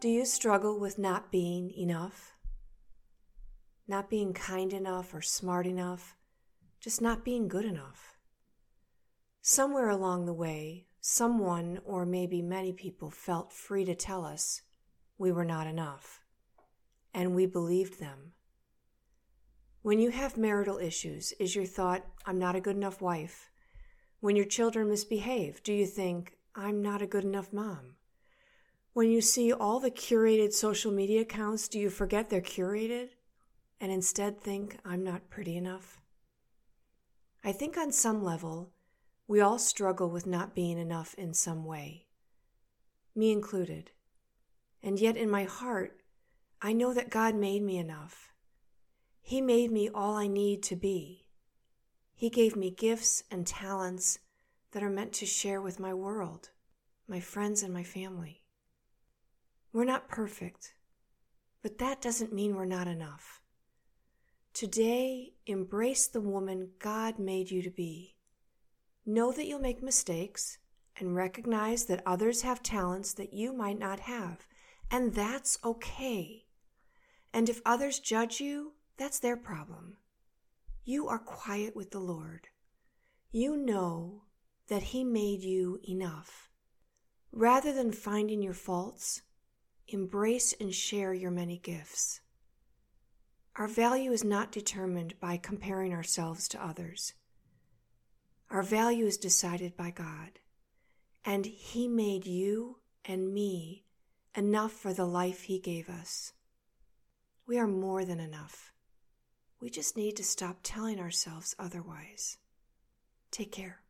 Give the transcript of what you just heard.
Do you struggle with not being enough? Not being kind enough or smart enough, just not being good enough. Somewhere along the way, someone or maybe many people felt free to tell us we were not enough, and we believed them. When you have marital issues, is your thought, I'm not a good enough wife? When your children misbehave, do you think, I'm not a good enough mom? When you see all the curated social media accounts, do you forget they're curated and instead think, I'm not pretty enough? I think on some level, we all struggle with not being enough in some way, me included. And yet, in my heart, I know that God made me enough. He made me all I need to be. He gave me gifts and talents that are meant to share with my world, my friends, and my family. We're not perfect, but that doesn't mean we're not enough. Today, embrace the woman God made you to be. Know that you'll make mistakes and recognize that others have talents that you might not have, and that's okay. And if others judge you, that's their problem. You are quiet with the Lord. You know that He made you enough. Rather than finding your faults, embrace and share your many gifts. Our value is not determined by comparing ourselves to others. Our value is decided by God, and He made you and me enough for the life He gave us. We are more than enough. We just need to stop telling ourselves otherwise. Take care.